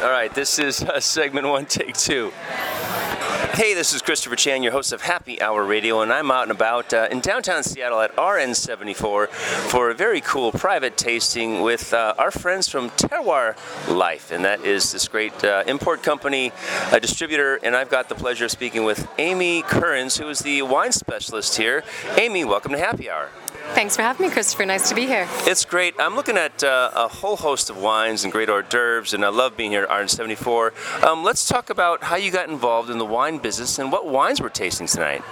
All right, this is uh, segment one, take two. Hey, this is Christopher Chan, your host of Happy Hour Radio, and I'm out and about uh, in downtown Seattle at RN74 for a very cool private tasting with uh, our friends from Terroir Life, and that is this great uh, import company, a distributor, and I've got the pleasure of speaking with Amy Kearns, who is the wine specialist here. Amy, welcome to Happy Hour. Thanks for having me, Christopher. Nice to be here. It's great. I'm looking at uh, a whole host of wines and great hors d'oeuvres, and I love being here at RN74. Um, let's talk about how you got involved in the wine business and what wines we're tasting tonight.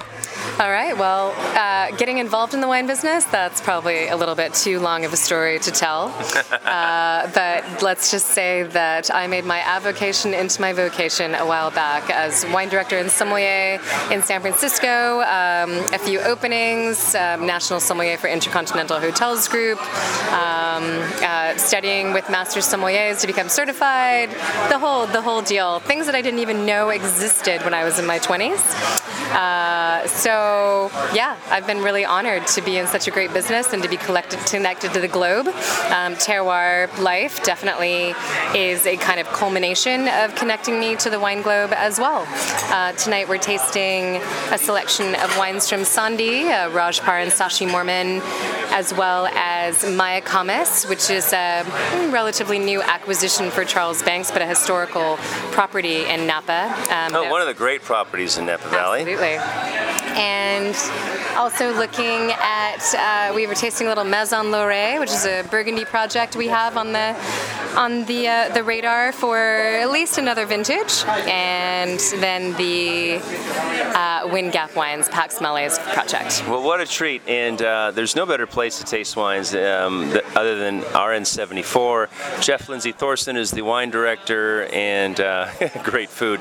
All right. Well, uh, getting involved in the wine business, that's probably a little bit too long of a story to tell. uh, but let's just say that I made my avocation into my vocation a while back as wine director and sommelier in San Francisco, um, a few openings, um, national sommelier for Intercontinental Hotels Group, um, uh, studying with master sommeliers to become certified, the whole, the whole deal. Things that I didn't even know existed when I was in my 20s. So yeah, I've been really honored to be in such a great business and to be connected to the globe. Um, Terroir Life definitely is a kind of culmination of connecting me to the wine globe as well. Uh, tonight we're tasting a selection of wines from Sandhi, uh, Raj Parr and Sashi Moorman, as well as Mayacamas, which is a relatively new acquisition for Charles Banks, but a historical property in Napa. Um, oh, one of the great properties in Napa Valley. Absolutely. And also looking at, uh, we were tasting a little Maison Laure, which is a Burgundy project we have on the on the uh, the radar for at least another vintage, and then the uh, Wind Gap Wines Pax Mahle project. Well, what a treat! And uh, there's no better place to taste wines um, that, other than RN74. Jeff Lindsay Thorson is the wine director, and uh, great food.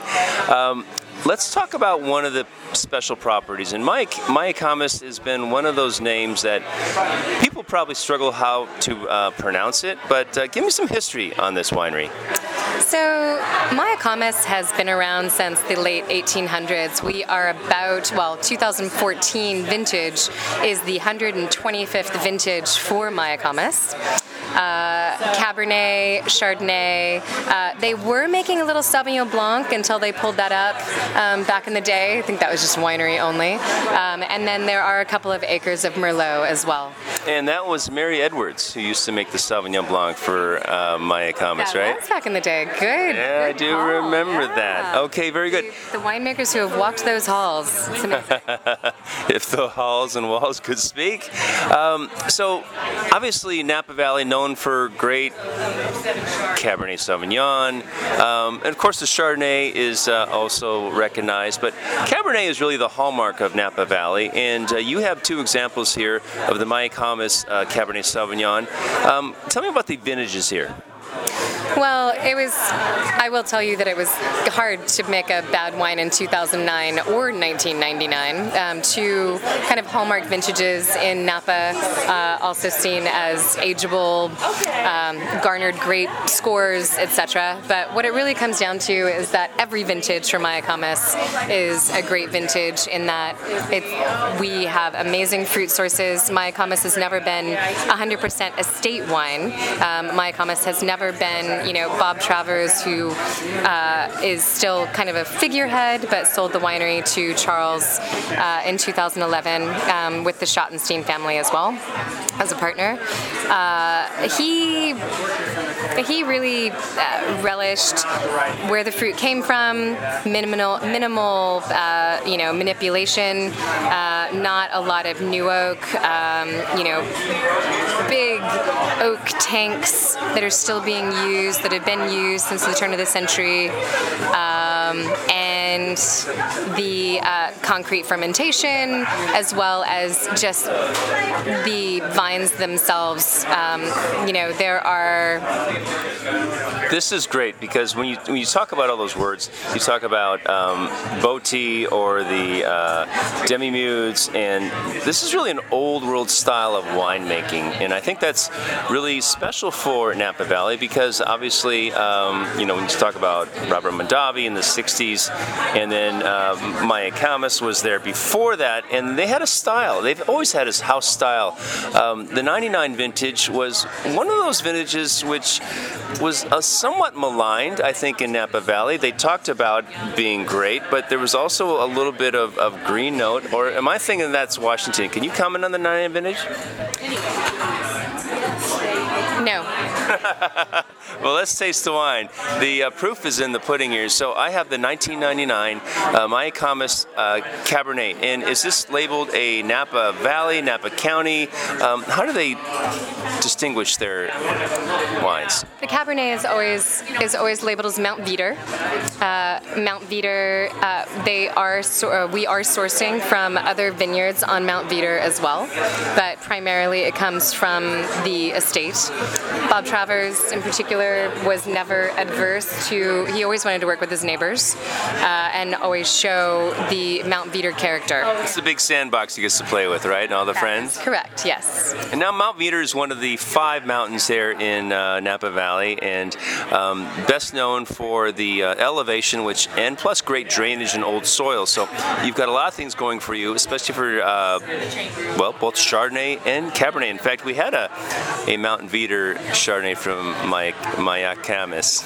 Um, Let's talk about one of the special properties. And Mike, Mayacamas has been one of those names that people probably struggle how to uh, pronounce it, but uh, give me some history on this winery. So, Mayacamas has been around since the late 1800s. We are about, well, 2014 vintage is the 125th vintage for Mayacamas uh, Cabernet, Chardonnay. Uh, they were making a little Sauvignon Blanc until they pulled that up um, back in the day. I think that was just winery only. Um, and then there are a couple of acres of Merlot as well. And that was Merry Edwards who used to make the Sauvignon Blanc for uh, Mayacamas, yeah, right? That's back in the day. Good. Yeah, good I do call. remember yeah. that. Okay, very good. The, the winemakers who have walked those halls. if the halls and walls could speak. Um, so, obviously, Napa Valley known for great Cabernet Sauvignon, um, and of course the Chardonnay is uh, also recognized. But Cabernet is really the hallmark of Napa Valley, and uh, you have two examples here of the Mayacamas uh, Cabernet Sauvignon. Um, tell me about the vintages here. Well, it was, I will tell you that it was hard to make a bad wine in 2009 or 1999. Um, two kind of hallmark vintages in Napa, uh, also seen as ageable, um, garnered great scores, etc. But what it really comes down to is that every vintage from Mayacamas is a great vintage in that it, we have amazing fruit sources. Mayacamas has never been 100% estate wine. Um, Mayacamas has never been you know, Bob Travers, who uh, is still kind of a figurehead, but sold the winery to Charles uh, in 2011 um, with the Schottenstein family as well as a partner. Uh, he he really uh, relished where the fruit came from, minimal minimal uh, you know manipulation, uh, not a lot of new oak, um, you know, big oak tanks that are still being used that have been used since the turn of the century, um, and the uh, concrete fermentation, as well as just the vines themselves. Um, you know, there are. This is great because when you when you talk about all those words, you talk about um, botti or the uh, demi-muids, and this is really an old world style of winemaking, and I think that's really special for Napa Valley because obviously, um, you know, when you talk about Robert Mondavi in the '60s, and then uh, Mayacamas was there before that, and they had a style. They've always had a house style. Um, the '99 vintage was one of those vintages which was a somewhat maligned, I think, in Napa Valley. They talked about being great, but there was also a little bit of, of green note. Or am I thinking that's Washington? Can you comment on the 99 vintage? No. well, let's taste the wine. The uh, proof is in the pudding here. So I have the 1999 uh, uh, Cabernet. And is this labeled a Napa Valley, Napa County? Um, how do they distinguish their wines? The Cabernet is always is always labeled as Mount Veeder. Uh, Mount Veeder, uh, they are so, uh, we are sourcing from other vineyards on Mount Veeder as well, but primarily it comes from the estate. Bob Travers, in particular, was never adverse to. He always wanted to work with his neighbors uh, and always show the Mount Veeder character. It's the big sandbox he gets to play with, right? And all the friends. Correct. Yes. And now Mount Veeder is one of the five mountains there in uh, Napa Valley, and um, best known for the uh, elevation, which and plus great drainage and old soil. So you've got a lot of things going for you, especially for uh, well both Chardonnay and Cabernet. In fact, we had a a Mountain Veeder Chardonnay from my Mayacamas.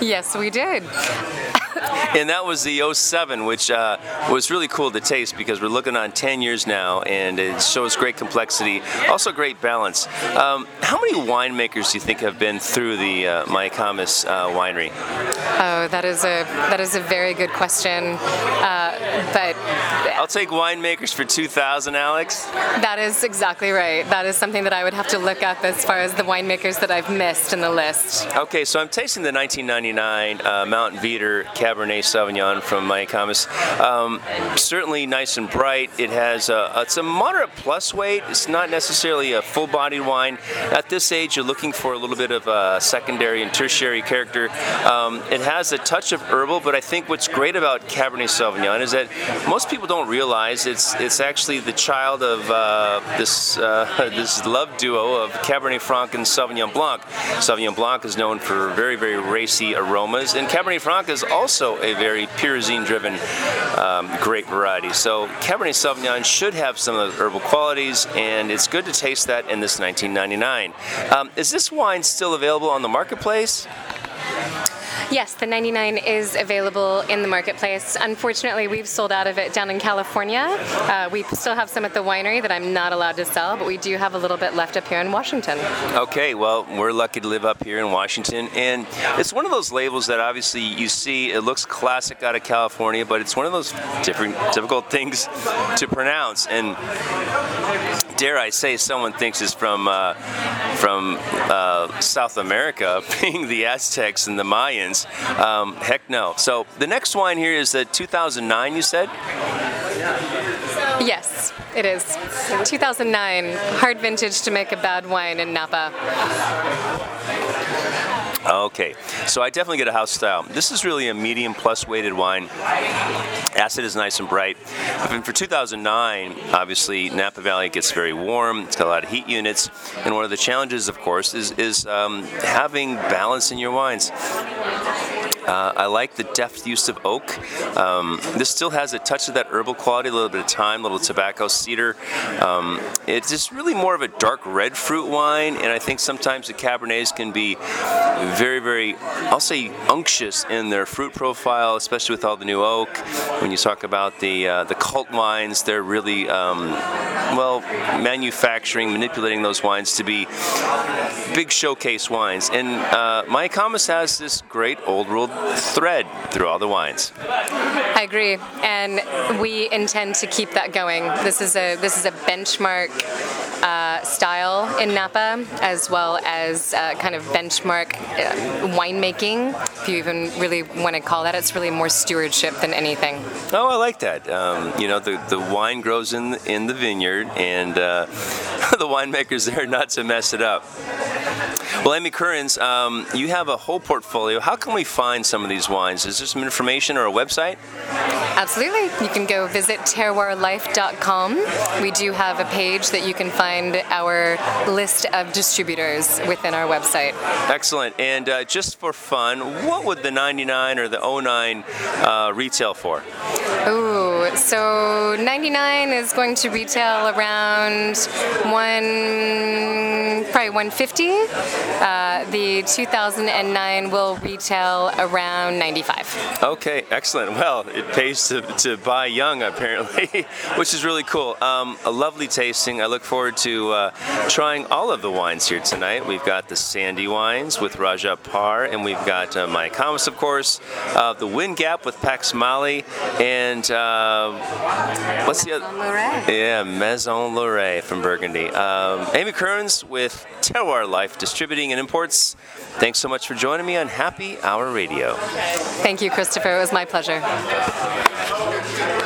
Yes, we did. and that was the 07, which uh, was really cool to taste because we're looking on 10 years now, and it shows great complexity, also great balance. Um, how many winemakers do you think have been through the uh, Mayacamas uh, winery? Oh, that is a that is a very good question, uh, but I'll take winemakers for 2,000, Alex. That is exactly right. That is something that I would have to look up as far as the winemakers that I've missed in the list. Okay, so I'm tasting the 1999 uh, Mountain Veeder Cabernet Sauvignon from Mayacamas. Um, certainly nice and bright. It has a, it's a moderate plus weight. It's not necessarily a full-bodied wine. At this age, you're looking for a little bit of a secondary and tertiary character. Um, it has a touch of herbal, but I think what's great about Cabernet Sauvignon is that most people don't realize it's it's actually the child of uh, this uh, this love duo of Cabernet Franc and Sauvignon Blanc. Sauvignon Blanc is known for very very racy aromas, and Cabernet Franc is also a very pyrazine-driven um, grape variety. So Cabernet Sauvignon should have some of the herbal qualities, and it's good to taste that in this 1999. Um, is this wine still available on the marketplace? Yes, the 99 is available in the marketplace. Unfortunately, we've sold out of it down in California. Uh, we still have some at the winery that I'm not allowed to sell, but we do have a little bit left up here in Washington. Okay, well, we're lucky to live up here in Washington, and it's one of those labels that obviously you see, it looks classic out of California, but it's one of those different, difficult things to pronounce. And dare I say, someone thinks it's from uh, from uh, South America, being the Aztecs and the Mayans. Um, heck no. So the next wine here is the 2009. You said. Yes, it is. 2009, hard vintage to make a bad wine in Napa. Okay, so I definitely get a house style. This is really a medium plus weighted wine. Acid is nice and bright. And for 2009, obviously Napa Valley gets very warm. It's got a lot of heat units, and one of the challenges, of course, is is um, having balance in your wines. Uh, I like the deft use of oak. Um, this still has a touch of that herbal quality, a little bit of thyme, a little tobacco, cedar. Um, it's just really more of a dark red fruit wine, and I think sometimes the Cabernets can be very, very, I'll say, unctuous in their fruit profile, especially with all the new oak. When you talk about the uh, the cult wines, they're really um, well manufacturing, manipulating those wines to be big showcase wines. And uh, Mayacamas has this great old world thread through all the wines. I agree, and we intend to keep that going. This is a this is a benchmark uh, style in Napa, as well as uh, kind of benchmark uh, winemaking, if you even really want to call that. It's really more stewardship than anything. Oh, I like that. Um, you know, the, the wine grows in the, in the vineyard, and uh, the winemakers there not to mess it up. Well, Amy Kearns, um, you have a whole portfolio. How can we find some of these wines? Is there some information or a website? Absolutely. You can go visit terroirlife.com. We do have a page that you can find our list of distributors within our website. Excellent. And uh, just for fun, what would the 99 or the 09 uh, retail for? Ooh, so 99 is going to retail around one probably 150. Uh, the 2009 will retail around 95. Okay, excellent. Well, it pays to, to buy young, apparently, which is really cool. Um, a lovely tasting. I look forward to uh, trying all of the wines here tonight. We've got the Sandhi wines with Rajat Parr, and we've got uh, Mayacamas, of course, uh, the Wind Gap with Pax Mahle, and uh, what's the other? Yeah, Maison Loret from Burgundy. Um, Amy Kearns with Terroir Life Distributing and Imports. Thanks so much for joining me on Happy Hour Radio. Thank you, Christopher. It was my pleasure.